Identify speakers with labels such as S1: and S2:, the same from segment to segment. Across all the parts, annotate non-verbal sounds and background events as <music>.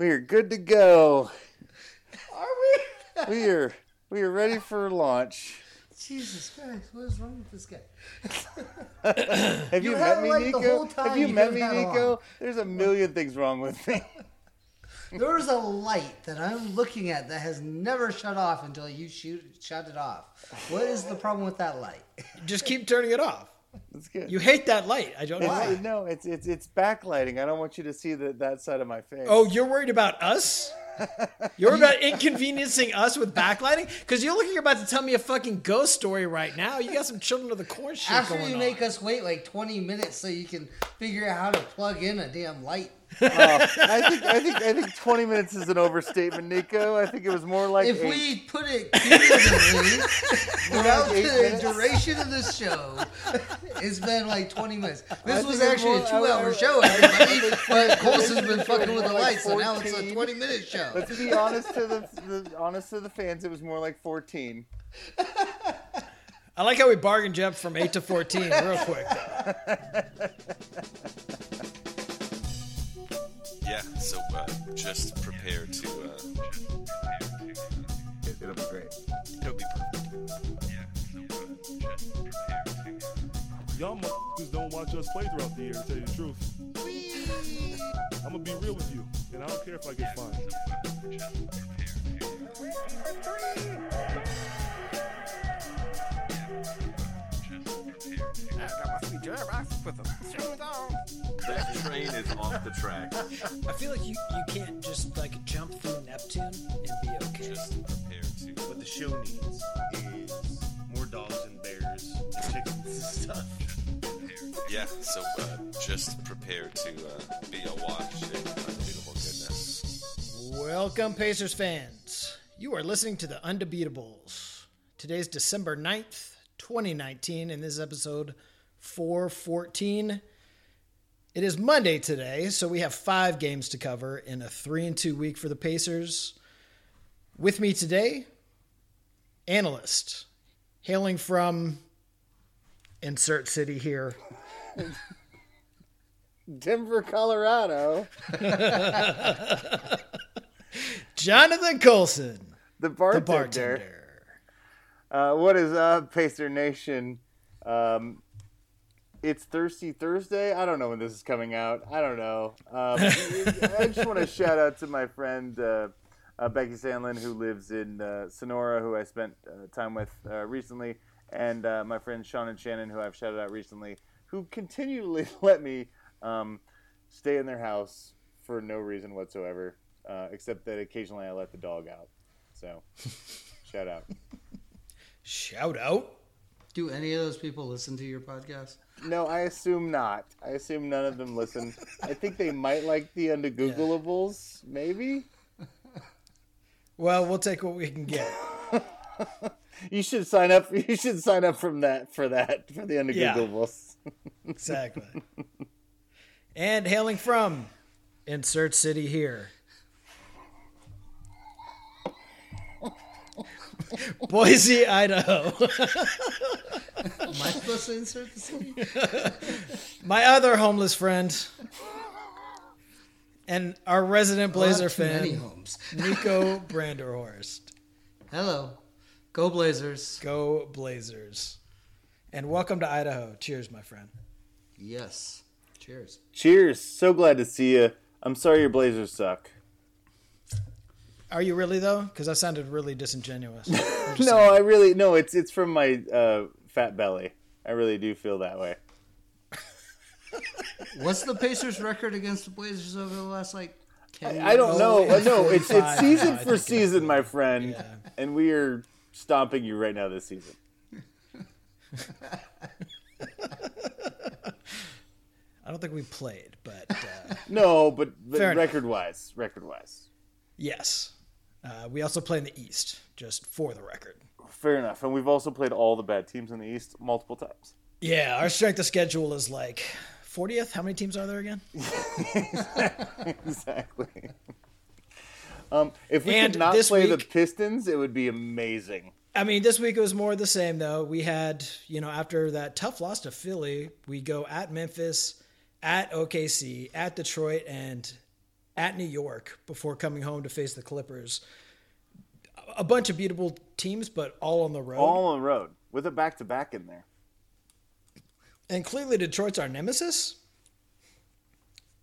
S1: We are good to go.
S2: Are we?
S1: We are we are ready for launch.
S2: Jesus Christ, what is wrong with this guy? <laughs>
S1: Have you,
S2: You
S1: met
S2: had a
S1: me,
S2: light the
S1: Nico?
S2: whole time
S1: Have you
S2: you
S1: met me, Nico?
S2: on.
S1: There's a million things wrong with me. <laughs>
S2: There is a light that I'm looking at that has never shut off until you shoot shut it off. What is the problem with that light?
S3: Just keep turning it off.
S1: It's good.
S3: You hate that light. I don't know why.
S1: no, it's it's it's backlighting. I don't want you to see the, that side of my face.
S3: Oh, you're worried about us? <laughs> You're about inconveniencing us with backlighting? Because you look like you're about to tell me a fucking ghost story right now. You got some Children of the Corn shit
S2: After
S3: going
S2: you
S3: on.
S2: make us wait like 20 minutes so you can figure out how to plug in a damn light.
S1: Oh, I think I think I think 20 minutes is an overstatement, Nico. I think it was more like
S2: If
S1: eight.
S2: we put it cumulatively, <laughs> without
S1: eight
S2: the
S1: minutes.
S2: duration of the show, it's been like 20 minutes. This
S1: I
S2: was actually
S1: more-
S2: a two-hour show, everybody. But Colson's been fucking with the
S1: like
S2: lights, so now it's a 20-minute show.
S1: Let's be honest to the, the honest to the fans. It was more like 14.
S3: I like how we bargained you up from 8 to 14 real quick. <laughs>
S4: Yeah, so uh, just prepare to. Uh,
S1: It, it'll be great.
S4: it'll be perfect.
S5: Y'all motherfuckers don't watch us play throughout the year, to tell you the truth. I'm gonna be real with you, and I don't care if I get fined.
S4: Off the track.
S3: I feel like you, you can't just like jump through Neptune and be okay.
S4: Just prepare to.
S6: What the show needs is more dogs and bears and chickens and stuff.
S4: Yeah, so uh, just prepare to uh, be awash in unbeatable goodness.
S3: Welcome, Pacers fans. You are listening to the Undebeatables. Today's December 9th, 2019, and this is episode 414. It is Monday today, so we have five games to cover in a three and two week for the Pacers. With me today, analyst, hailing from insert city here, <laughs>
S1: Denver, Colorado. <laughs>
S3: Jonathan Colson,
S1: The
S3: the
S1: bartender.
S3: bartender.
S1: Uh, what is up, Pacer Nation? Um, it's Thirsty Thursday. I don't know when this is coming out. I don't know. Um, <laughs> I just want to shout out to my friend uh, uh, Becky Sandlin, who lives in uh, Sonora, who I spent uh, time with uh, recently, and uh, my friend Sean and Shannon, who I've shouted out recently, who continually <laughs> let me um, stay in their house for no reason whatsoever, uh, except that occasionally I let the dog out. So, shout out. <laughs>
S3: Shout out.
S2: Do any of those people listen to your podcast?
S1: No, I assume not. I assume none of them listen. I think they might like the undegoogleables, maybe.
S3: Well, we'll take what we can get. <laughs>
S1: You should sign up. You should sign up from that for that for the
S3: Yeah.
S1: undegoogleables.
S3: Exactly. and hailing from insert city here. <laughs> Boise, Idaho.
S2: Am I supposed to insert the city? <laughs>
S3: My other homeless friend and our resident Blazer
S2: I'll many
S3: fan,
S2: homes. <laughs>
S3: Nico Branderhorst.
S2: Hello. Go Blazers.
S3: Go Blazers. And welcome to Idaho. Cheers, my friend.
S2: Yes. Cheers.
S1: Cheers! So glad to see you. I'm sorry your Blazers suck.
S3: Are you really though? Because that sounded really disingenuous. <laughs>
S1: No,
S3: saying.
S1: I really no. It's it's from my uh, fat belly. I really do feel that way. <laughs>
S2: What's the Pacers' record against the Blazers over the last like ten years?
S1: I don't know.
S3: it's
S1: No, it's it's season <laughs> for season, my friend,
S3: Yeah.
S1: and we are stomping you right now this season.
S3: I don't think we played, but uh,
S1: No, but, but record wise, record wise,
S3: yes. Uh, we also play in the East, just for the record.
S1: fair enough. And we've also played all the bad teams in the East multiple times.
S3: Yeah, our strength of schedule is like 40th. How many teams are there again? <laughs>
S1: exactly. Um, if we
S3: And
S1: could not play the Pistons, it would be amazing.
S3: I mean, this week it was more of the same, though. We had, you know, after that tough loss to Philly, we go at Memphis, at OKC, at Detroit, and at New York before coming home to face the Clippers. A bunch of beatable teams, but all on the road.
S1: All on the road with a back to back in there.
S3: And clearly, Detroit's our nemesis.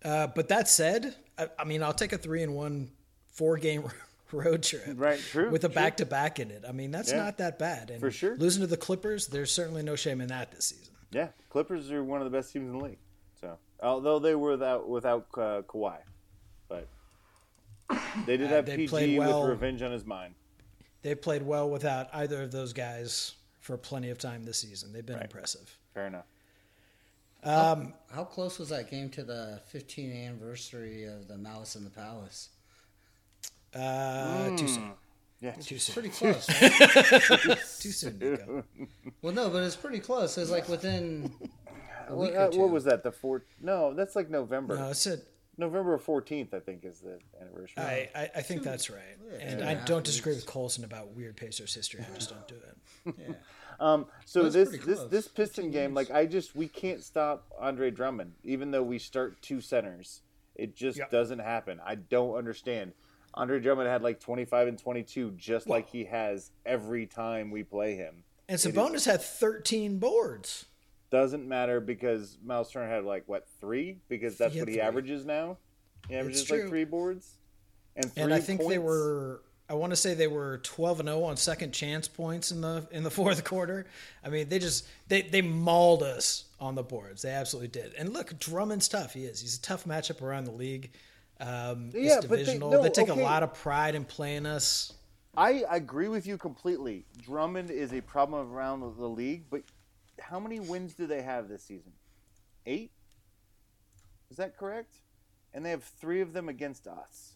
S3: Uh, but that said, I, I mean, I'll take a three and one, four game <laughs> road trip,
S1: Right, true,
S3: with a back to back in it. I mean, that's
S1: Yeah.
S3: not that bad. And
S1: For sure.
S3: losing to the Clippers, there's certainly no shame in that this season.
S1: Yeah, Clippers are one of the best teams in the league. So although they were without without uh, Kawhi, they did
S3: Uh,
S1: have
S3: they
S1: PG
S3: played well.
S1: with revenge on his mind.
S3: They played well without either of those guys for plenty of time this season. They've been impressive.
S1: Fair enough.
S2: How close was that game to the 15th anniversary of the Malice in the Palace?
S3: Uh, Too soon.
S1: Yeah,
S3: Too soon.
S2: Pretty close. <laughs> right?
S3: Too soon, Nico. <laughs>
S2: well, no, but it's pretty close. It's like within <laughs> a week
S1: What,
S2: or
S1: uh,
S2: two.
S1: what was that? The fourth? No, that's like November.
S3: No, it's a,
S1: November fourteenth, I think, is the anniversary.
S3: I, I, I think that's right. And I
S2: and a half
S3: don't disagree with Colson about weird Pacers history. I just don't do it. <laughs> yeah. <laughs>
S1: Um, so
S2: That's
S1: this this this Piston game, like I just we can't stop Andre Drummond, even though we start two centers. It just
S3: Yep.
S1: doesn't happen. I don't understand. Andre Drummond had like twenty five and twenty two, just like he has every time we play him.
S3: And Sabonis had 13 boards.
S1: Doesn't matter because Miles Turner had like what three? Because that's what he
S3: three.
S1: averages now. He averages like three boards, and three
S3: And I think they were I want to say they were 12 and 0 on second chance points in the in the <laughs> fourth quarter. I mean, they just they they mauled us on the boards. They absolutely did. And look, Drummond's tough. He is. He's a tough matchup around the league. Um,
S1: Yeah,
S3: it's
S1: but they, no,
S3: they take
S1: okay.
S3: a lot of pride in playing us.
S1: I agree with you completely. Drummond is a problem around the league, but how many wins do they have this season? Eight? Is that correct? And they have three of them against us.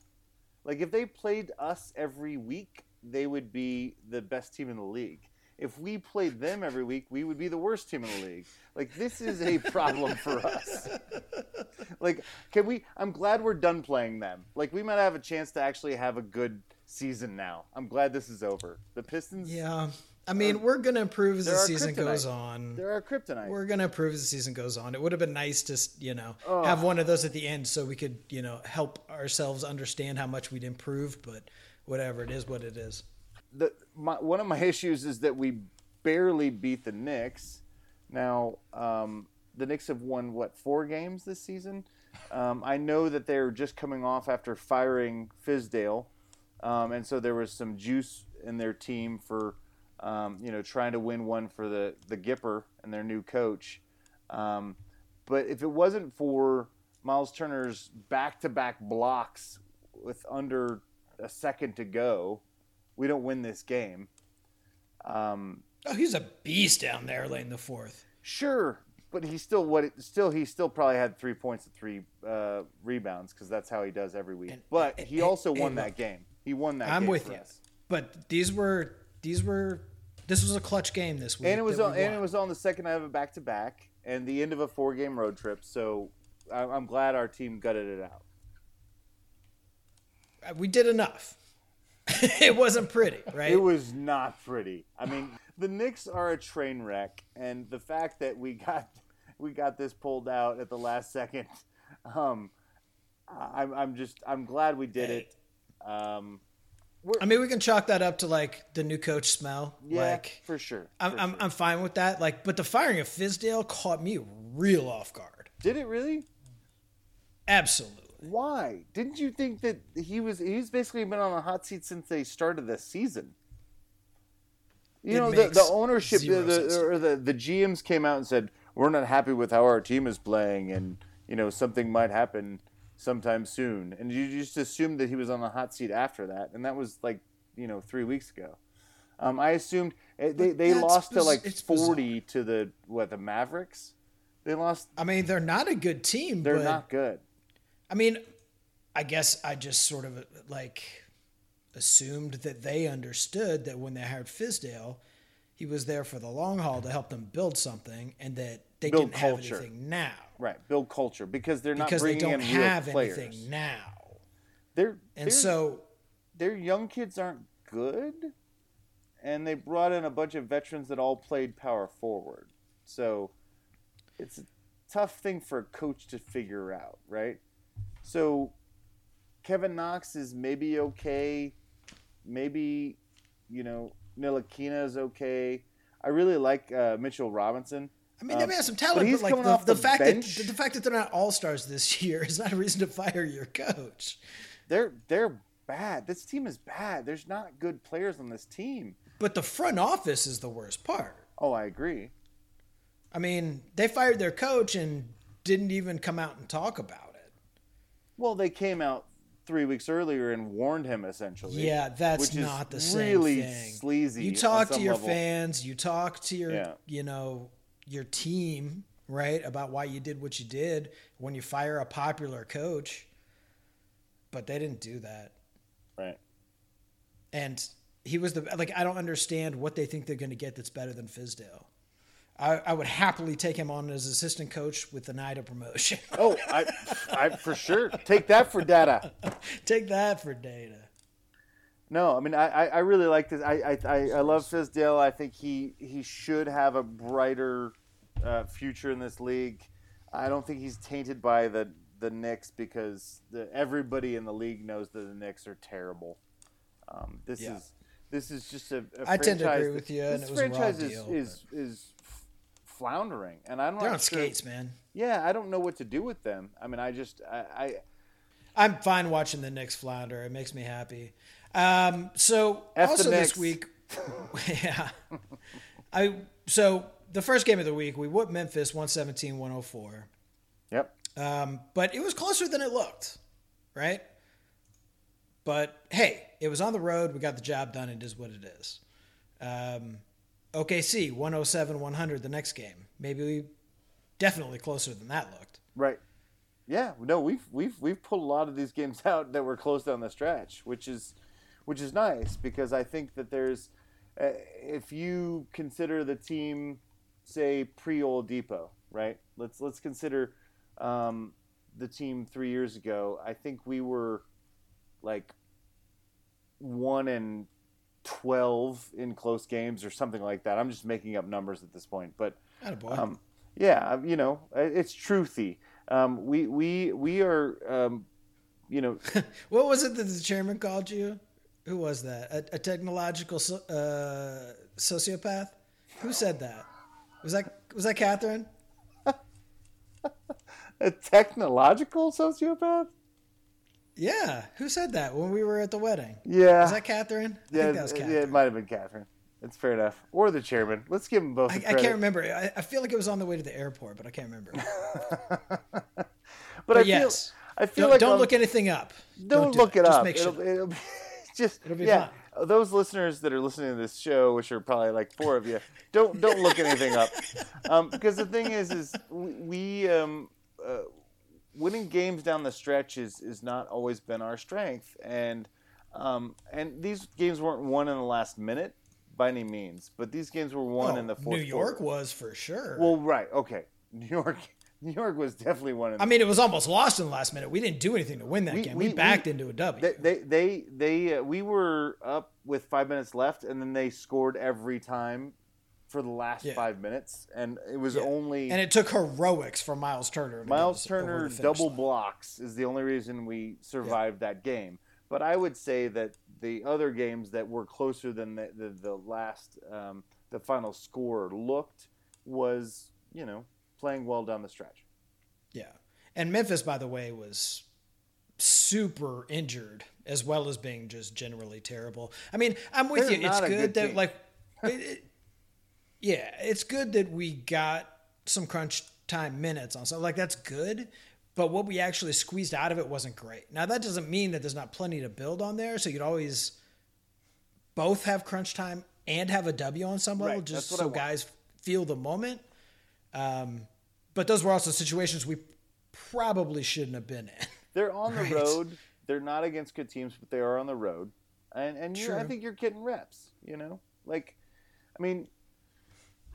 S1: Like, if they played us every week, they would be the best team in the league. If we played them every week, we would be the worst team in the league. Like, this is a problem for us. <laughs> Like, can we? I'm glad we're done playing them. Like, we might have a chance to actually have a good season now. I'm glad this is over. The Pistons,
S3: Yeah. I mean, we're going to improve as the season goes on.
S1: they're our kryptonite.
S3: We're going to improve as the season goes on. It would have been nice to, you know,
S1: Oh.
S3: have one of those at the end so we could, you know, help ourselves understand how much we'd improved, but whatever, it is what it is.
S1: the my, one of my <laughs> issues is that we barely beat the Knicks. Now, um, the Knicks have won what four games this season. Um, I know that they're just coming off after firing Fizdale, um, and so there was some juice in their team for um, you know trying to win one for the the Gipper and their new coach. Um, but if it wasn't for Miles Turner's back-to-back blocks with under a second to go, we don't win this game. Um,
S3: Oh, he's a beast down there late in the fourth.
S1: sure, but he still what it, still he still probably had three points and three uh, rebounds because that's how he does every week.
S3: And-
S1: but
S3: and-
S1: he also
S3: and-
S1: won
S3: and
S1: that game. He won that.
S3: I'm
S1: game
S3: with you.
S1: us.
S3: But these were these were this was a clutch game this week.
S1: and it was on,
S3: we
S1: and it was on the second night of a back to back and the end of a four game road trip. So I- I'm glad our team gutted it out.
S3: Uh, we did enough. <laughs> it wasn't pretty, <laughs> right?
S1: It was not pretty. I mean, the Knicks are a train wreck, and the fact that we got we got this pulled out at the last second, <laughs> um, I'm I'm just I'm glad we did it. Um,
S3: I mean, we can chalk that up to like the new coach smell.
S1: yeah,
S3: like
S1: for sure.
S3: I'm,
S1: for
S3: I'm,
S1: sure.
S3: I'm fine with that. Like, but the firing of Fizdale caught me real off guard.
S1: did it really?
S3: Absolutely.
S1: Why didn't you think that he was? He's basically been on the hot seat since they started the season. You
S3: It
S1: know, the, the ownership, the, the, or the the GMs came out and said we're not happy with how our team is playing, and you know something might happen sometime soon. And you just assumed that he was on the hot seat after that, and that was like you know three weeks ago. Um, I assumed eh, they they lost to like
S3: it's bizarre.
S1: forty to the what the Mavericks. They lost.
S3: I mean, they're not a good team.
S1: They're not good.
S3: I mean, I guess I just sort of like assumed that they understood that when they hired Fizdale, he was there for the long haul to help them build something, and that they
S1: Build
S3: didn't
S1: culture.
S3: have anything now
S1: Right, build culture because they're not
S3: because they
S1: bringing
S3: don't
S1: in real
S3: have
S1: players.
S3: anything now.
S1: They're
S3: And
S1: they're-
S3: so
S1: their young kids aren't good, and they brought in a bunch of veterans that all played power forward. So it's a tough thing for a coach to figure out, right? So Kevin Knox is maybe okay. Maybe, you know, Ntilikina is okay. I really like uh, Mitchell Robinson.
S3: I mean,
S1: Um,
S3: they may have some talent,
S1: he's
S3: but, like the,
S1: off
S3: the
S1: the
S3: fact
S1: bench.
S3: that the fact that they're not all stars this <laughs> year is not a reason to fire your coach.
S1: They're they're bad. This team is bad. There's not good players on this team.
S3: But the front office is the worst part.
S1: Oh, I agree.
S3: I mean, they fired their coach and didn't even come out and talk about it.
S1: Well, they came out three weeks earlier and warned him essentially.
S3: Yeah, that's
S1: which is
S3: not the same
S1: really
S3: thing.
S1: sleazy.
S3: You talk to your
S1: level.
S3: fans, you talk to your,
S1: Yeah.
S3: you know, your team, right, about why you did what you did when you fire a popular coach. But they didn't do that.
S1: Right.
S3: And he was the like I don't understand what they think they're going to get that's better than Fizdale. I, I would happily take him on as assistant coach with the night of promotion.
S1: Oh, I, I for sure take that for data. <laughs>
S3: take that for data.
S1: No, I mean I, I, I really like this. I, I I I love Fizdale. I think he he should have a brighter uh, future in this league. I don't think he's tainted by the the Knicks because the, everybody in the league knows that the Knicks are terrible. Um, this
S3: Yeah.
S1: is this is just a, a
S3: I tend to
S1: franchise
S3: agree with you,
S1: This
S3: and it was a raw
S1: franchise is
S3: deal,
S1: is, is f- floundering, and I'm
S3: They're
S1: not
S3: on
S1: sure.
S3: skates, man.
S1: Yeah, I don't know what to do with them. I mean, I just I, I
S3: I'm fine watching the Knicks flounder. It makes me happy. Um, so
S1: F
S3: also this week, <laughs> yeah, I so the first game of the week we whooped Memphis 117-104.
S1: yep.
S3: Um, but it was closer than it looked, right? But hey, it was on the road. We got the job done. It is what it is. Um, OKC 107 100 the next game. Maybe we definitely closer than that looked.
S1: Right. Yeah. No, we've we've we've pulled a lot of these games <laughs> out that were close down the stretch, which is which is nice because I think that there's uh, if you consider the team say pre Oladipo, right? Let's let's consider um, the team three years ago. I think we were like one and twelve in close games or something like that. I'm just making up numbers at this point, but um, yeah, you know, it's truthy. Um, we we we are, um, you know, <laughs>
S3: What was it that the chairman called you? Who was that? A, a technological so, uh, sociopath? Who said that? Was that was that Catherine? <laughs>
S1: a technological sociopath.
S3: Yeah. Who said that when we were at the wedding?
S1: Yeah,
S3: Was that Catherine? I
S1: yeah,
S3: think that was
S1: yeah, it might have been Catherine. It's fair enough, or the chairman. Let's give them both.
S3: I, I can't remember. I, I feel like it was on the way to the airport, but I can't remember. <laughs>
S1: But, I
S3: yes.
S1: feel, I feel
S3: Don't,
S1: like
S3: don't
S1: on-
S3: look anything up.
S1: Don't,
S3: do
S1: look it,
S3: Just
S1: up.
S3: make
S1: it'll, it'll be <laughs> just yeah. Those listeners that are listening to this show, which are probably like four of you, don't don't look anything up, um, because the thing is, is we, we um, uh, winning games down the stretch is is not always been our strength, and um, and these games weren't won in the last minute by any means, but these games were won
S3: Oh,
S1: in the fourth.
S3: New York
S1: quarter.
S3: was for sure.
S1: Well, right, okay, New York, New York was definitely one. In
S3: I mean, it was almost lost in the last minute. We didn't do anything to win that
S1: We-
S3: game.
S1: we-
S3: We, backed
S1: we-
S3: into a W.
S1: They they they, they uh, we were up with five minutes left, and then they scored every time for the last
S3: Yeah.
S1: five minutes, and it was
S3: Yeah.
S1: only
S3: and it took heroics from Miles Turner.
S1: Miles Turner double
S3: line.
S1: blocks is the only reason we survived that game. But I would say that the other games that were closer than the the, the last um, the final score looked was you know playing well down the stretch.
S3: Yeah. And Memphis, by the way, was super injured as well as being just generally terrible. I mean, I'm with
S1: They're
S3: you. It's good,
S1: good
S3: that
S1: team.
S3: like, it, it- yeah, it's good that we got some crunch time minutes on something like that's good. But what we actually squeezed out of it wasn't great. Now that doesn't mean that there's not plenty to build on there. So you'd always both have crunch time and have a W on some level,
S1: Right,
S3: just
S1: that's what I
S3: so guys feel the moment. Um, but those were also situations we probably shouldn't have been in. <laughs>
S1: They're on the road. They're not against good teams, but they are on the road, and and you I think you're getting reps. You know, like, I mean,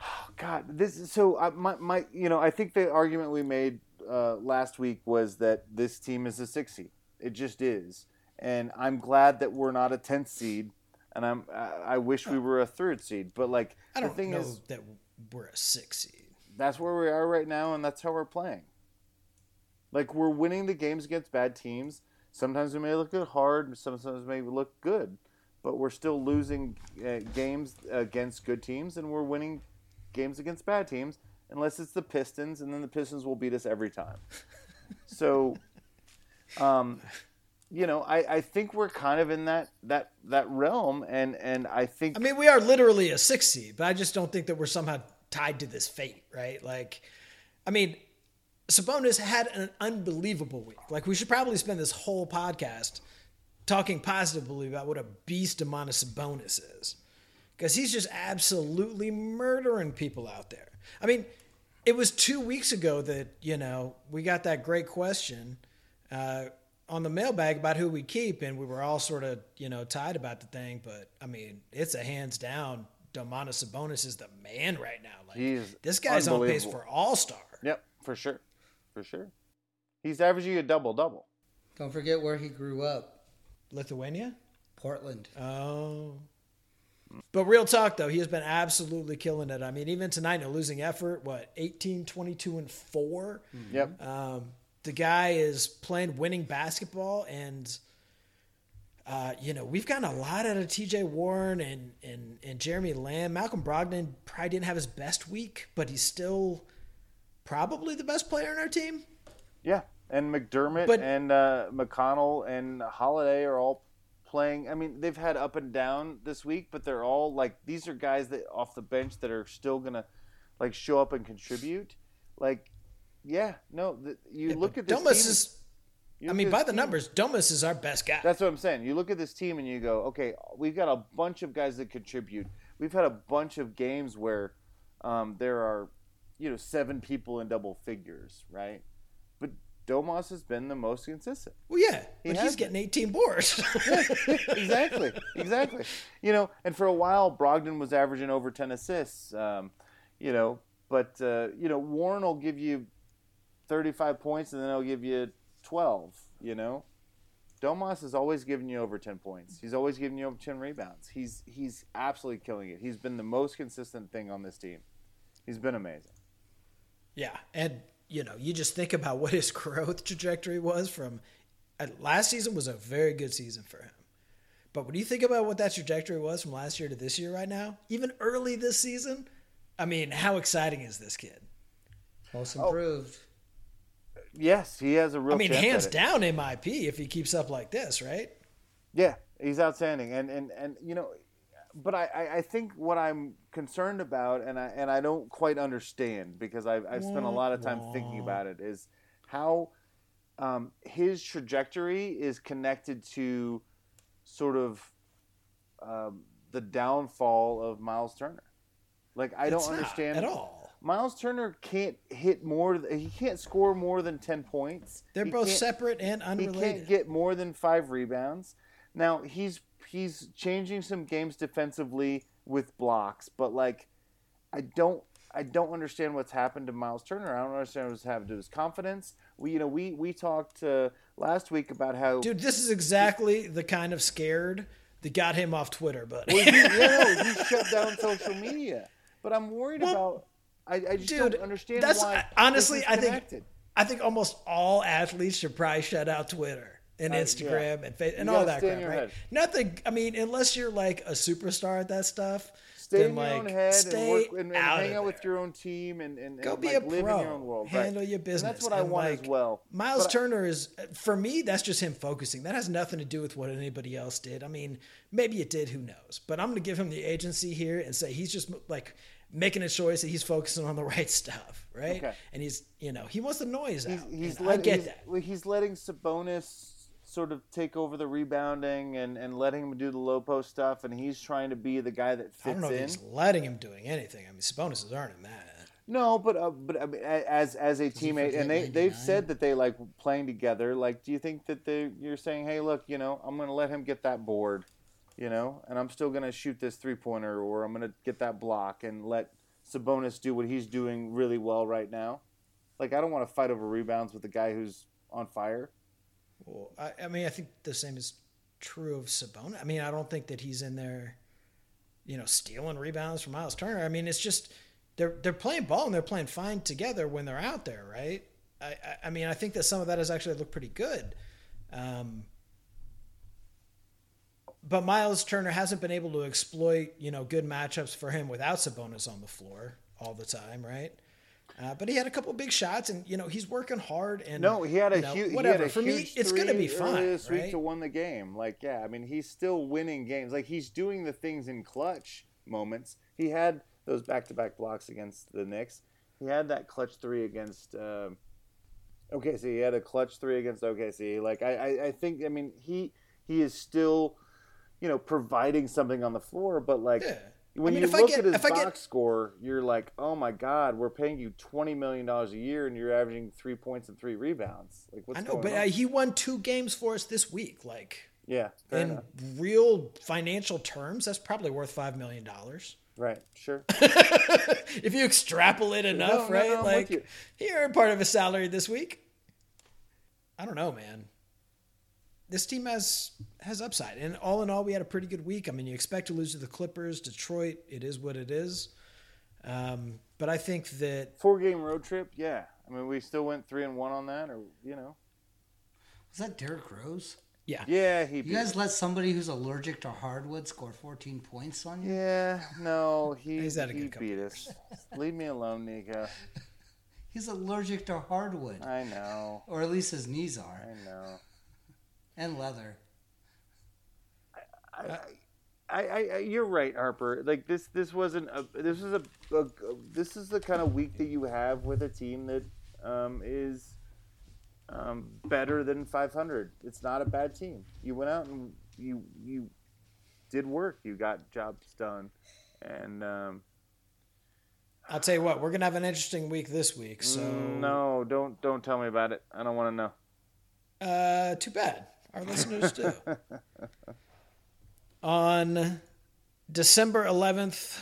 S1: oh <sighs> God, this is so. I, my my, you know, I think the argument we made uh, last week was that this team is a six seed. It just is, and I'm glad that we're not a tenth seed, and I'm I, I wish we were a third seed. But like,
S3: I don't
S1: thing
S3: know
S1: is,
S3: that we're a six seed.
S1: That's where we are right now, and that's how we're playing. Like we're winning the games against bad teams, Sometimes we may look good hard, sometimes we may look good, but we're still losing uh, games against good teams, and we're winning games against bad teams, unless it's the Pistons, and then the Pistons will beat us every time. <laughs> so, um, you know, I, I think we're kind of in that that that realm, and and I think
S3: I mean, we are literally a six seed, but I just don't think that we're somehow tied to this fate, right? Like, I mean, Sabonis had an unbelievable week. Like, we should probably spend this whole podcast talking positively about what a beast Domantas Sabonis is, because he's just absolutely murdering people out there. I mean, it was two weeks ago that you know we got that great question uh, on the mailbag about who we keep, and we were all sort of you know tied about the thing. But I mean, it's a hands down. Domantas Sabonis is the man right now. Like
S1: He's
S3: this guy's on pace for All Star.
S1: Yep, for sure, for sure. He's averaging a double double.
S2: Don't forget where he grew up,
S3: Lithuania.
S2: Portland.
S3: Oh. But real talk though, he has been absolutely killing it. I mean, even tonight, no losing effort. What 18, 22, and 4
S1: Yep.
S3: Um, the guy is playing winning basketball, and uh, you know we've gotten a lot out of T.J. Warren and and and Jeremy Lamb. Malcolm Brogdon probably didn't have his best week, but he's still probably the best player in our team.
S1: Yeah, and McDermott
S3: But-
S1: and uh, McConnell and Holiday are all playing. I mean, they've had up and down this week, but they're all like these are guys that off the bench that are still gonna like show up and contribute. Like, yeah, no, th- you look at this.
S3: Domas
S1: team,
S3: is.
S1: You
S3: I mean, by the
S1: team-
S3: numbers, Domas is our best guy.
S1: That's what I'm saying. You look at this team and you go, okay, we've got a bunch of guys that contribute. We've had a bunch of games where um, there are, you know, seven people in double figures, right? But Domas has been the most consistent.
S3: well, yeah,
S1: He
S3: but he's getting 18 boards. <laughs> <laughs>
S1: exactly, exactly. You know, and for a while, Brogdon was averaging over ten assists. Um, you know, but uh, you know, Warren will give you thirty-five points, and then he'll give you twelve. You know, Domas is always giving you over ten points. He's always giving you over ten rebounds. He's he's absolutely killing it. He's been the most consistent thing on this team. He's been amazing.
S3: Yeah, and you know, you just think about <laughs> what his growth trajectory was from uh, last season was a very good season for him. But when you think about what that trajectory was from last year to this year right now, even early this season, I mean, how exciting is this kid?
S2: Most
S1: Oh. Yes, he has a real.
S3: I mean, hands down MIP if he keeps up like this, right?
S1: Yeah, he's outstanding, and and and you know, but I I, think what I'm concerned about, and I and I don't quite understand because I've I've spent a lot of time thinking about it, is how um, his trajectory is connected to sort of um, the downfall of Miles Turner. Like I don't
S3: not
S1: understand
S3: at all.
S1: Miles Turner can't hit more. He can't score more than ten points.
S3: They're
S1: He
S3: both separate and unrelated.
S1: he can't get more than five rebounds. Now he's he's changing some games defensively with blocks, but like I don't I don't understand what's happened to Miles Turner. I don't understand what's happened to his confidence. We you know we we talked uh, last week about how
S3: Dude, this is exactly the kind of scared that got him off Twitter, but
S1: well, he, <laughs> yeah, he shut down social media. But I'm worried about. I, I just
S3: dude,
S1: don't understand
S3: that's
S1: why.
S3: honestly, I think. I think almost all athletes should probably shut out Twitter and
S1: Uh,
S3: Instagram and face and all that crap, right?
S1: head.
S3: Nothing. I mean, unless you're like a superstar at that stuff,
S1: Stay in your
S3: like
S1: own head and work and, and
S3: out
S1: hang out with your own team and, and,
S3: Go
S1: and
S3: be
S1: like,
S3: a
S1: live
S3: pro.
S1: in your own world.
S3: Handle
S1: right.
S3: your business.
S1: that's what I want
S3: like,
S1: as well.
S3: Miles
S1: But
S3: Turner is for me. That's just him focusing. That has nothing to do with what anybody else did. I mean, maybe it did. Who knows? But I'm going to give him the agency here and say he's just like making a choice that he's focusing on the <laughs> right stuff, right?
S1: Okay.
S3: And he's you know he wants the noise
S1: he's,
S3: out.
S1: he's, let,
S3: I get
S1: he's,
S3: that.
S1: he's letting Sabonis sort of take over the rebounding and, and letting him do the low post stuff, and he's trying to be the guy that
S3: I don't
S1: fits
S3: know if
S1: in.
S3: he's letting him doing anything. I mean, Sabonis is earning that.
S1: No, but uh, but I mean, as as a teammate, and they they've said that they like playing together. Like, do you think that they you're saying, hey, look, you know, I'm going to let him get that board, you know, and I'm still going to shoot this three pointer, or I'm going to get that block and let Sabonis do what he's doing really well right now. Like, I don't want to fight over rebounds with the guy who's on fire.
S3: Well, I, I mean, I think the same is true of Sabonis. I mean, I don't think that he's in there, you know, stealing rebounds from Miles Turner. I mean, it's just they're they're playing ball and they're playing fine together when they're out there, right? I, I, I mean, I think that some of that has actually looked pretty good. Um, but Miles Turner hasn't been able to exploit, you know, good matchups for him without Sabonis on the floor all the time, right? Uh, but he had a couple of big shots, and you know he's working hard. And
S1: No, he had a
S3: you know,
S1: huge.
S3: whatever.
S1: He had a
S3: for me,
S1: huge
S3: it's going to be fine,
S1: this week
S3: right?
S1: to win the game. Like, yeah, I mean, he's still winning games. Like, he's doing the things in clutch moments. He had those back-to-back blocks against the Knicks. He had that clutch three against. Um, OKC. He had a clutch three against OKC. Like, I, I, I think. I mean, he he is still, you know, providing something on the floor. But like,
S3: Yeah.
S1: when
S3: I mean,
S1: you look
S3: get-
S1: at his box
S3: get-
S1: score, you're like, oh my god, we're paying you twenty million dollars a year, and you're averaging three points and three rebounds. Like, what's
S3: I know, but uh, he won two games for us this week. Like
S1: yeah,
S3: in
S1: enough.
S3: real financial terms, that's probably worth five million dollars.
S1: Right, sure. <laughs>
S3: if you extrapolate enough,
S1: no,
S3: right?
S1: no,
S3: like he earned part of his salary this week. I don't know, man. This team has has upside, and all in all, we had a pretty good week. I mean, you expect to lose to the Clippers, Detroit. It is what it is. Um, but I think that
S1: Four game road trip, yeah. I mean, we still went three and one on that, or you know,
S2: Was that Derrick Rose?
S3: yeah,
S1: yeah, he.
S2: You
S1: beat
S2: guys let somebody who's allergic to hardwood score 14 points on you?
S1: Yeah, no, he, <laughs>
S3: He's had a
S1: he
S3: good couple
S1: beat us. Leave me alone, Nico. <laughs>
S2: He's allergic to hardwood,
S1: I know,
S2: or at least his knees are,
S1: I know.
S2: And leather.
S1: I, I, I, you're right, Harper. Like this, this wasn't a. This is a, a. This is the kind of week that you have with a team that um, is um, better than 500. It's not a bad team. You went out and you you did work. You got jobs done, and um,
S3: I'll tell you what, we're gonna have an interesting week this week. So
S1: no, don't don't tell me about it. I don't want to know.
S3: Uh, too bad. Our listeners do. <laughs> On December 11th,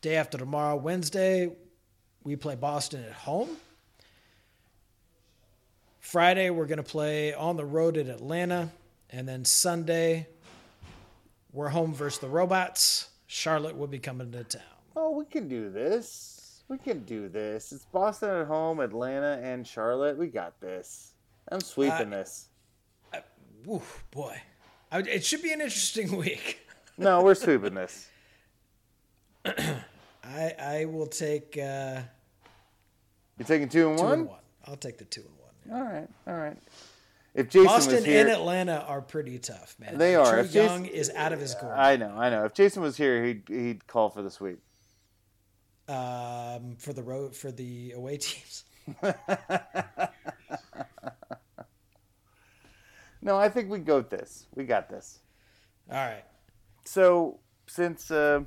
S3: day after tomorrow, Wednesday, we play Boston at home. Friday, we're going to play on the road at Atlanta. And then Sunday, we're home versus the Robots. Charlotte will be coming to town.
S1: Oh, we can do this. We can do this. It's Boston at home, Atlanta, and Charlotte. We got this. I'm sweeping this.
S3: Woo, boy. I, it should be an interesting <laughs> week.
S1: No, we're sweeping this. <clears throat>
S3: I, I will take uh,
S1: You're taking two and
S3: two
S1: one.
S3: and one. I'll take the two and one.
S1: All right, all right. If Jason
S3: Boston
S1: was here,
S3: and Atlanta are pretty tough, man.
S1: They are.
S3: Trae
S1: If Jason-
S3: Young is out of his gourd.
S1: I know, I know. If Jason was here, he'd he'd call for the sweep.
S3: um, for the road for the away <laughs> teams. <laughs>
S1: No, I think we go with this. We got this.
S3: All right.
S1: So since uh,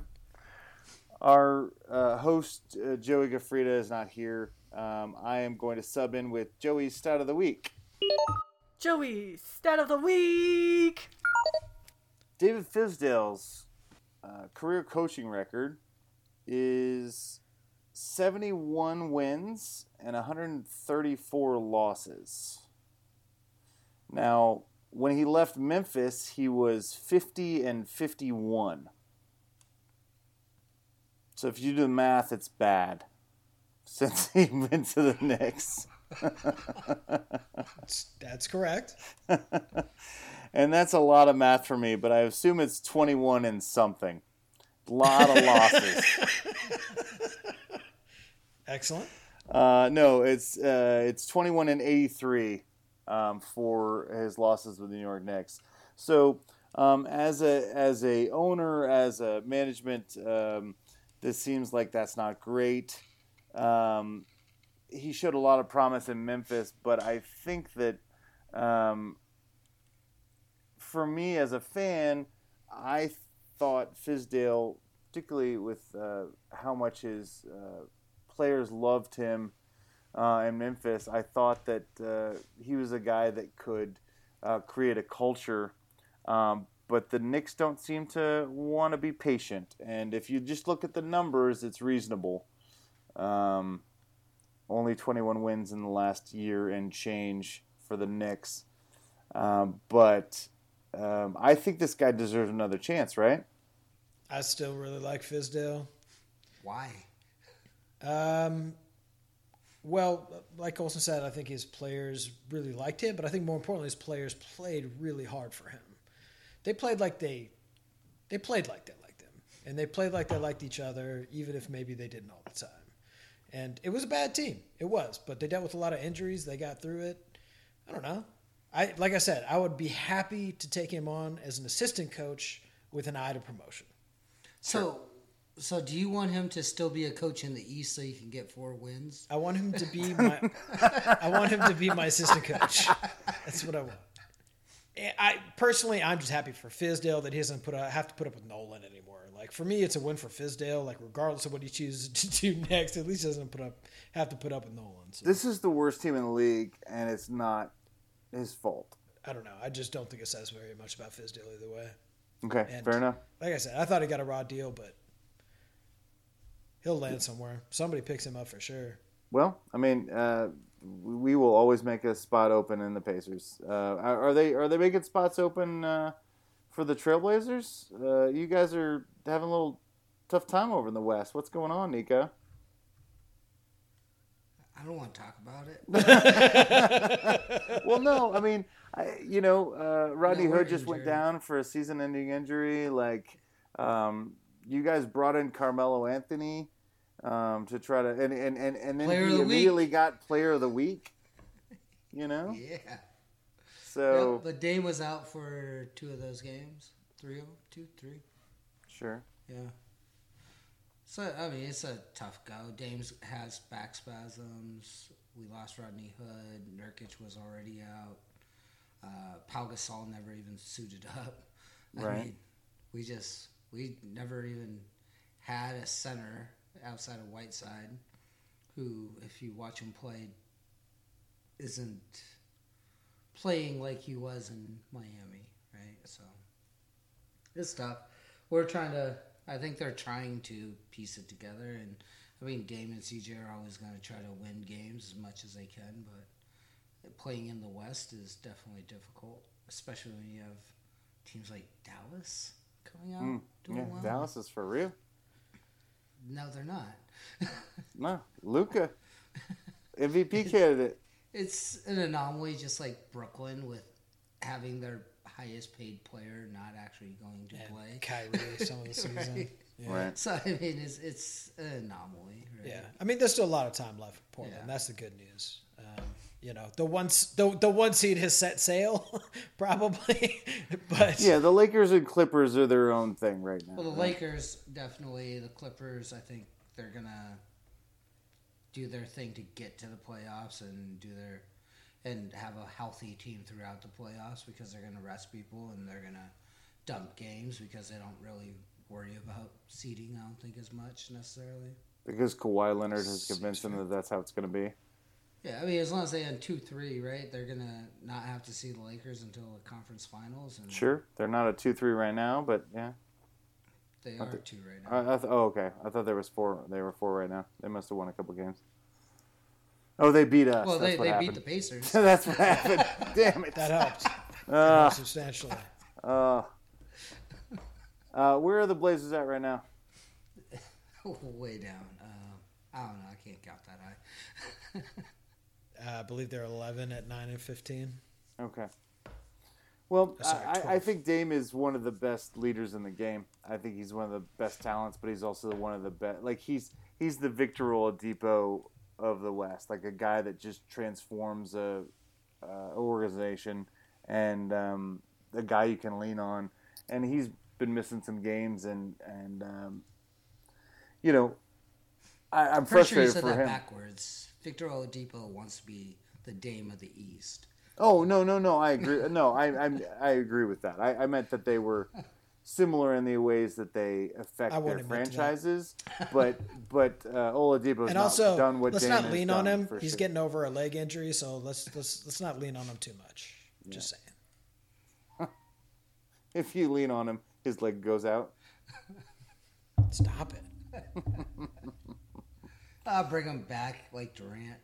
S1: our uh, host uh, Joey Gafrida is not here, um, I am going to sub in with Joey's stat of the week.
S7: Joey, stat of the week.
S1: David Fizdale's uh, career coaching record is 71 wins and 134 losses. Now, when he left Memphis, he was 50 and 51. So if you do the math, it's bad since <laughs> he went to the Knicks. <laughs>
S3: That's, correct.
S1: and that's a lot of math for me, but I assume it's 21 and something. A lot of losses. <laughs>
S3: Excellent.
S1: uh, no, it's uh, it's 21 and 83 um, for his losses with the New York Knicks. So, um, as a as a owner, as a management, um, this seems like that's not great. Um, he showed a lot of promise in Memphis, but I think that um, for me as a fan, I thought Fizdale, particularly with uh, how much his uh, players loved him uh, in Memphis, I thought that uh, he was a guy that could uh, create a culture. Um, but the Knicks don't seem to want to be patient. And if you just look at the numbers, it's reasonable. Um, only 21 wins in the last year and change for the Knicks. Um, but um, I think this guy deserves another chance, right?
S3: I still really like Fizdale.
S2: Why?
S3: Um, well, like Colson said, I think his players really liked him, but I think more importantly, his players played really hard for him. They played like they, they played like they liked him, and they played like they liked each other, even if maybe they didn't all the time. And it was a bad team, it was, but they dealt with a lot of injuries. They got through it. I don't know. I like I said, I would be happy to take him on as an assistant coach with an eye to promotion.
S2: So, so do you want him to still be a coach in the East so you can get four wins?
S3: I want him to be <laughs> my. I want him to be my assistant coach. That's what I want. I personally, I'm just happy for Fizdale that he doesn't put a, have to put up with Dolan anymore. Like for me, it's a win for Fizdale. Like regardless of what he chooses <laughs> to do next, at least he doesn't put up have to put up with Dolan. So,
S1: This is the worst team in the league, and it's not his fault.
S3: I don't know. I just don't think it says very much about Fizdale either way.
S1: Okay,
S3: And-
S1: fair enough.
S3: Like I said, I thought he got a raw deal, but he'll land somewhere. Somebody picks him up for sure.
S1: Well, I mean, uh, we will always make a spot open in the Pacers. Uh, are are they are they making spots open uh, for the Trailblazers? Uh, you guys are having a little tough time over in the West. What's going on, Nico?
S2: I don't want to talk about it. <laughs>
S1: well, no, I mean, I, you know, uh, Rodney
S2: No,
S1: Hood just went down for a season-ending injury. Like, um, you guys brought in Carmelo Anthony um, to try to, and and and, and then
S2: Player
S1: he
S2: the week.
S1: immediately got Player of the Week. You know, <laughs>
S2: yeah.
S1: so
S2: Yep, but Dame was out for two of those games. Three of them? Two, three?
S1: sure.
S2: Yeah. So I mean, it's a tough go. Dame's has back spasms. We lost Rodney Hood. Nurkic was already out. Uh, Pau Gasol never even suited up. I
S1: Right.
S2: mean, we just we never even had a center outside of Whiteside, who, if you watch him play, isn't playing like he was in Miami, right? So it's tough. We're trying to. I think they're trying to piece it together, and I mean, Dame and CJ are always going to try to win games as much as they can, but playing in the West is definitely difficult, especially when you have teams like Dallas coming out
S1: Mm,
S2: doing
S1: yeah,
S2: well.
S1: Dallas is for real.
S2: No, they're not. <laughs>
S1: No, Luka, <laughs> MVP candidate.
S2: It's an anomaly, just like Brooklyn with having their highest paid player not actually going to
S3: And
S2: play.
S3: Kyrie some of the <laughs> season.
S2: Right.
S3: Yeah.
S1: Right.
S2: So I mean, it's it's an anomaly. Right?
S3: Yeah, I mean, there's still a lot of time left for Portland.
S2: Yeah.
S3: That's the good news. Um, you know, the one the the one seed has set sail, <laughs> probably, <laughs> but
S1: Yeah, the Lakers and Clippers are their own thing right now.
S2: Well, the
S1: right?
S2: Lakers definitely. The Clippers, I think they're gonna do their thing to get to the playoffs and do their and have a healthy team throughout the playoffs because they're gonna rest people and they're gonna dump games because they don't really worry about seeding. I don't think as much necessarily.
S1: because Kawhi Leonard has convinced them that that's how it's going to be.
S2: Yeah, I mean, as long as they end two three, right? They're gonna not have to see the Lakers until the conference finals, and
S1: Sure, they're not a two-three right now, but yeah.
S2: they are
S1: think-
S2: two right now.
S1: I, I th- oh, okay. I thought there was four. They were four right now. They must have won a couple games. Oh, they beat us.
S2: well,
S1: That's
S2: they,
S1: what
S2: they
S1: happened.
S2: beat the Pacers. <laughs>
S1: That's what happened. <laughs> Damn it.
S3: that helped <laughs>
S1: Uh,
S3: substantially.
S1: uh, uh, where are the Blazers at right now?
S2: Way down. Uh, I don't know. I can't count that high.
S3: Uh, I believe they're 11 at nine and 15.
S1: Okay. Well,
S3: Uh, sorry,
S1: I, I think Dame is one of the best leaders in the game. I think he's one of the best talents, but he's also one of the best. Like he's he's the Victor Oladipo of the West, like a guy that just transforms a, uh organization and um, a guy you can lean on. And he's been missing some games, and and um, you know, I, I'm
S2: Pretty sure you
S1: frustrated
S2: said
S1: for
S2: that
S1: him.
S2: backwards. Victor Oladipo wants to be the Dame of the East.
S1: Oh no no no! I agree. No, I I'm, I agree with that. I, I meant that they were similar in the ways that they affect
S3: I
S1: their
S3: wouldn't admit to that.
S1: franchises, but but uh, Oladipo's
S3: And
S1: not
S3: also,
S1: done what
S3: let's
S1: Dame
S3: not lean on him. He's
S1: sure.
S3: getting over a leg injury, so let's let's let's not lean on him too much. Just saying. <laughs>
S1: If you lean on him, his leg goes out.
S3: Stop it. <laughs>
S2: I'll bring him back like Durant.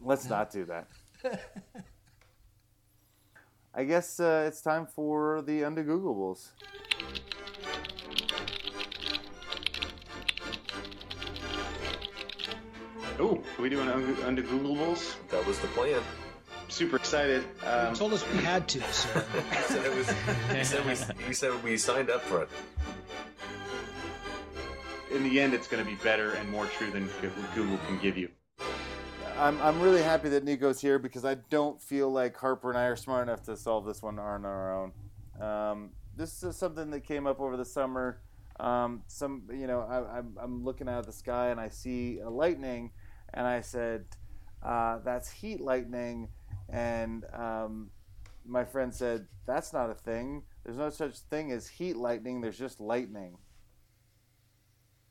S1: Let's not do that. I guess uh, it's time for the undegooglables.
S8: Are we doing un- under Googleables?
S9: That was the plan.
S8: Super excited. Um,
S3: You told us we had to, so <laughs>
S9: He said it was. He said we. He said we signed up for it.
S8: In the end, it's going to be better and more true than Google can give you.
S1: I'm, I'm really happy that Nico's here because I don't feel like Harper and I are smart enough to solve this one on our own. Um, this is something that came up over the summer. Um, some, you know, I, I'm, I'm looking out at the sky and I see a lightning, and I said, uh, "That's heat lightning," and um, my friend said, "That's not a thing. There's no such thing as heat lightning. There's just lightning."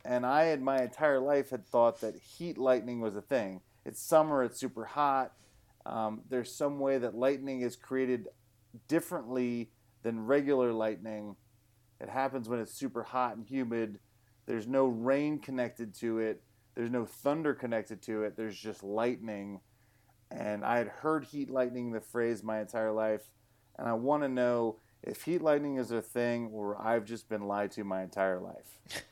S1: And I, in my entire life, had thought that heat lightning was a thing. It's summer, it's super hot. Um, there's some way that lightning is created differently than regular lightning. It happens when it's super hot and humid. There's no rain connected to it, there's no thunder connected to it, there's just lightning. And I had heard heat lightning, the phrase, my entire life. And I want to know if heat lightning is a thing or I've just been lied to my entire life. <laughs>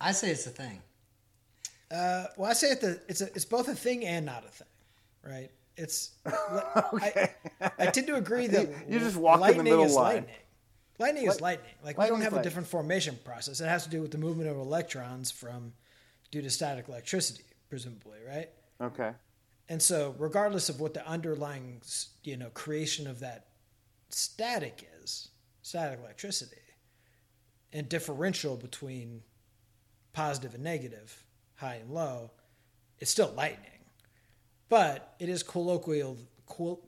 S2: I say it's a thing.
S3: Uh, well, I say it the, it's a, it's both a thing and not a thing, right? It's <laughs> I, I tend to agree that
S1: You just walk in the
S3: lightning
S1: middle
S3: is
S1: line.
S3: lightning. Lightning is lightning. Like we don't
S1: is
S3: have a different formation process. It has to do with the movement of electrons from due to static electricity, presumably, right?
S1: Okay.
S3: And so, regardless of what the underlying, you know, creation of that static is, static electricity, and differential between positive and negative, high and low, it's still lightning. But it is colloquial,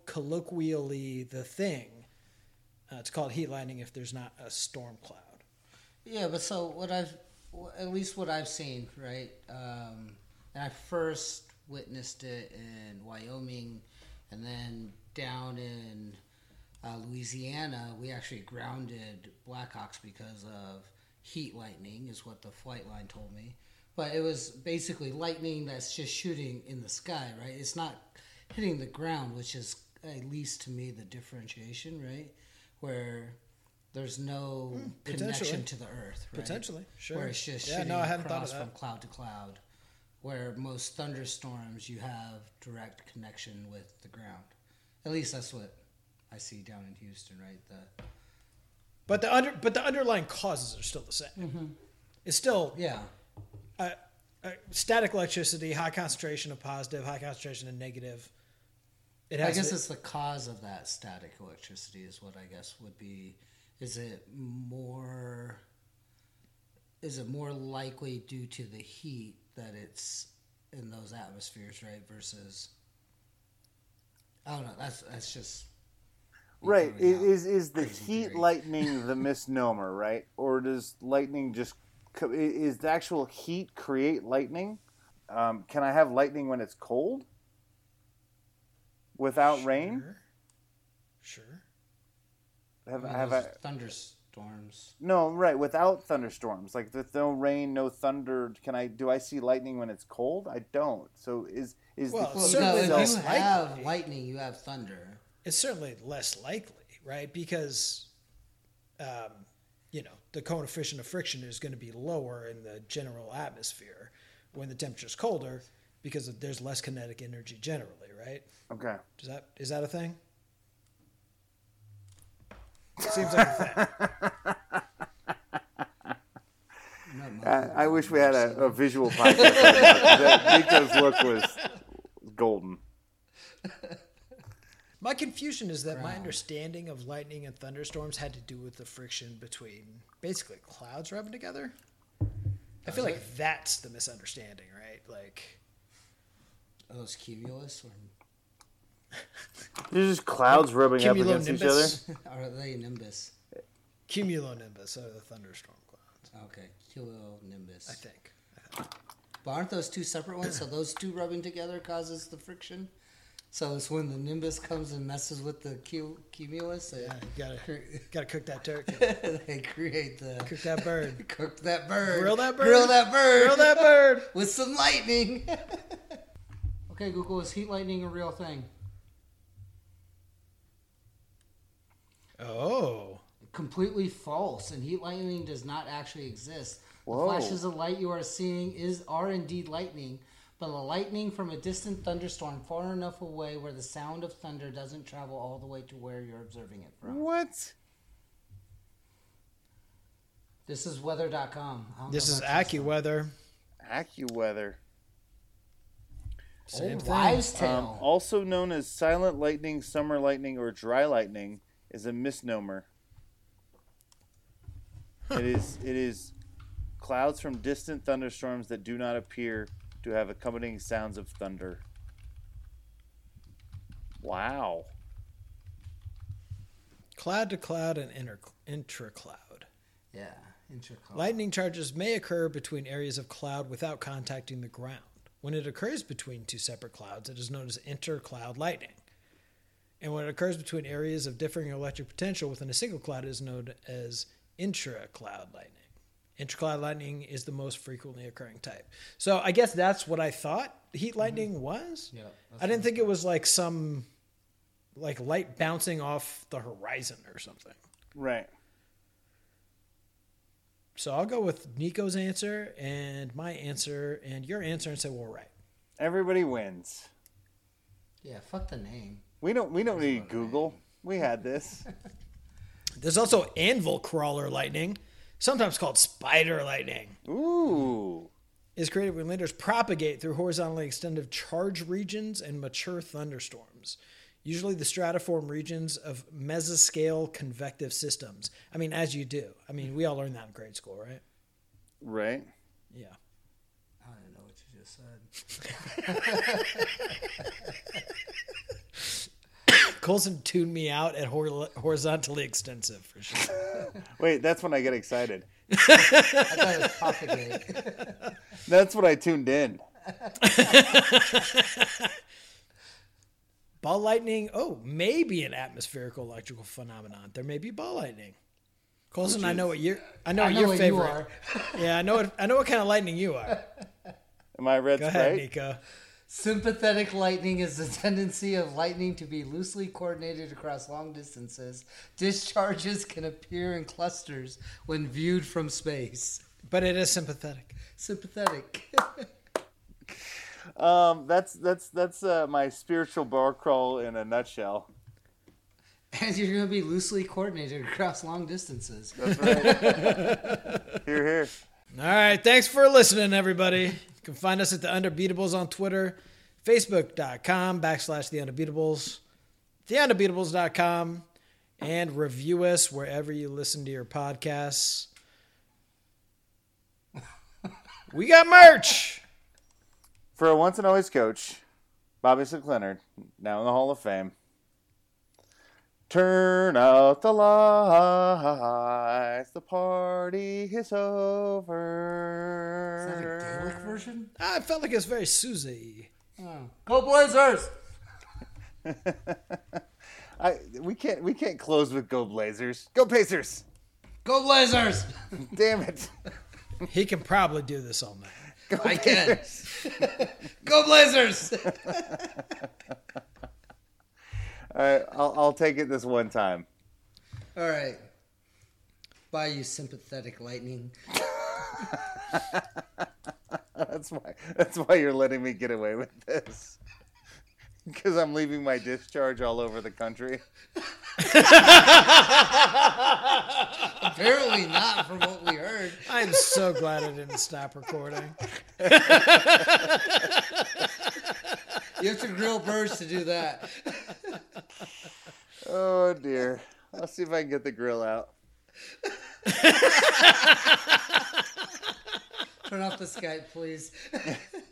S3: colloquially the thing. Uh, it's called heat lightning if there's not a storm cloud.
S2: Yeah, but so what I've, at least what I've seen, right? Um, and I first witnessed it in Wyoming, and then down in uh, Louisiana, we actually grounded Blackhawks because of heat lightning, is what the flight line told me. But it was basically lightning that's just shooting in the sky, right? It's not hitting the ground, which is at least to me the differentiation, right? Where there's no hmm,
S3: potentially.
S2: connection to the earth, right?
S3: Potentially, sure.
S2: Where it's just
S3: Yeah,
S2: shooting
S3: no, I hadn't thought of
S2: across
S3: that.
S2: from cloud to cloud. Where most thunderstorms, you have direct connection with the ground. At least that's what I see down in Houston, right? The
S3: But the under, but the underlying causes are still the same. It's still
S2: yeah,
S3: uh, uh, static electricity, high concentration of positive, high concentration of negative. It
S2: I guess
S3: to-
S2: it's the cause of that static electricity is what I guess would be. Is it more? Is it more likely due to the heat that it's in those atmospheres, right? Versus, I don't know. That's that's just
S1: Right. Is is the heat
S2: theory.
S1: lightning the <laughs> misnomer, right? Or does lightning just is the actual heat create lightning? Um, can I have lightning when it's cold? Without rain?
S3: Sure.
S1: Have,
S2: I mean,
S1: have I
S2: thunderstorms.
S1: No, right, without thunderstorms. Like with no rain, no thunder, can I do I see lightning when it's cold? I don't. So is is
S3: Well,
S1: the
S2: no, if you have lightning, you have thunder.
S3: It's certainly less likely, right? Because, um, you know, the coefficient of friction is going to be lower in the general atmosphere when the temperature's colder because of, there's less kinetic energy generally, right?
S1: Okay.
S3: Does that is that a thing? Seems like a thing.
S1: I, I wish we had a, a visual <laughs> podcast. that Nico's look was golden.
S3: My confusion is that my understanding of lightning and thunderstorms had to do with the friction between basically clouds rubbing together. I feel like that's the misunderstanding, right? Like,
S2: Are those cumulus or
S1: There's just clouds rubbing up against each other.
S3: cumulonimbus, <laughs>
S2: are they nimbus?
S3: cumulonimbus are the thunderstorm clouds.
S2: Okay, cumulonimbus.
S3: I think.
S2: But aren't those two separate ones? So those two rubbing together causes the friction. So it's when the nimbus comes and messes with the cumulus.
S3: Yeah, you gotta gotta cook that turkey, <laughs>
S2: they create the
S3: cook that bird, <laughs>
S2: cook that bird,
S3: Grill that bird.
S2: grill that bird,
S3: grill that bird. <laughs>
S2: with some lightning. okay, Google, is heat lightning a real thing?
S3: Oh,
S2: Completely false, and heat lightning does not actually exist. The flashes of light you are seeing is are indeed lightning, but a lightning from a distant thunderstorm far enough away where the sound of thunder doesn't travel all the way to where you're observing it from.
S1: What?
S2: This is weather.com.
S3: This is
S2: if I trust them.
S3: AccuWeather.
S1: AccuWeather.
S3: Same
S2: Old
S3: thing.
S2: wives'
S1: Um, also known as silent lightning, summer lightning, or dry lightning, is a misnomer. It is it is clouds from distant thunderstorms that do not appear to have accompanying sounds of thunder. Wow.
S3: Cloud to cloud and inter- intracloud.
S2: yeah, intricate.
S3: Lightning charges may occur between areas of cloud without contacting the ground. When it occurs between two separate clouds, it is known as intercloud lightning. And when it occurs between areas of differing electric potential within a single cloud, it is known as intracloud lightning. Intracloud lightning is the most frequently occurring type. So I guess that's what I thought heat mm-hmm. lightning was.
S2: Yeah,
S3: I didn't think it was like some like light bouncing off the horizon or something.
S1: Right.
S3: So I'll go with Nico's answer and my answer and your answer and say we're right.
S1: Everybody wins.
S2: Yeah, fuck the name.
S1: We don't we don't need Google. We had this. <laughs>
S3: There's also anvil crawler lightning, sometimes called spider lightning.
S1: Ooh.
S3: Is created when leaders propagate through horizontally extended charge regions and mature thunderstorms. Usually the stratiform regions of mesoscale convective systems. I mean, as you do. I mean, we all learned that in grade school, right?
S1: Right.
S3: Yeah.
S2: I don't know what you just said. <laughs> <laughs>
S3: Colson tuned me out at hor- horizontally extensive for sure. <laughs>
S1: Wait, that's when I get excited. <laughs>
S2: I thought it was. <laughs>
S1: That's when I tuned in.
S3: Ball lightning, oh, maybe an atmospherical electrical phenomenon. There may be ball lightning. Colson, I know what your I know
S2: I
S3: what
S2: know
S3: your
S2: what you
S3: favorite.
S2: are.
S3: yeah, I know what I know what kind of lightning you are.
S1: Am I red
S3: Go ahead. Nico.
S2: Sympathetic lightning is the <laughs> tendency of lightning to be loosely coordinated across long distances. Discharges can appear in clusters when viewed from space.
S3: But it is sympathetic.
S2: Sympathetic. <laughs>
S1: Um, that's that's that's uh, my spiritual bar crawl in a nutshell.
S2: and you're going to be loosely coordinated across long distances.
S1: That's right. <laughs> here, here.
S3: All right, thanks for listening, everybody. You can find us at the Undebeatables on Twitter, Facebook.com backslash the Undebeatables, theundebeatables.com, and review us wherever you listen to your podcasts. We got merch.
S1: For a once and always coach, Bobby Leonard, now in the Hall of Fame. Turn out the lights, the party is over.
S2: Is that a. Gaelic version?
S3: Ah, I felt like it's very Susie.
S2: Oh. Go Blazers! <laughs>
S1: I we can't we can't close with Go Blazers. Go Pacers!
S2: Go Blazers! <laughs>
S1: Damn it!
S3: He can probably do this all night.
S2: I can. <laughs> Go Blazers!
S1: All right, I'll I'll take it this one time.
S2: All right. Bye, you sympathetic lightning. <laughs>
S1: That's why that's why you're letting me get away with this. <laughs> Because I'm leaving my discharge all over the country. <laughs>
S2: Apparently not, from what we heard.
S3: I'm so glad I didn't stop recording.
S2: You have to grill birds to do that.
S1: Oh dear. I'll see if I can get the grill out.
S2: Turn off the Skype, please. <laughs>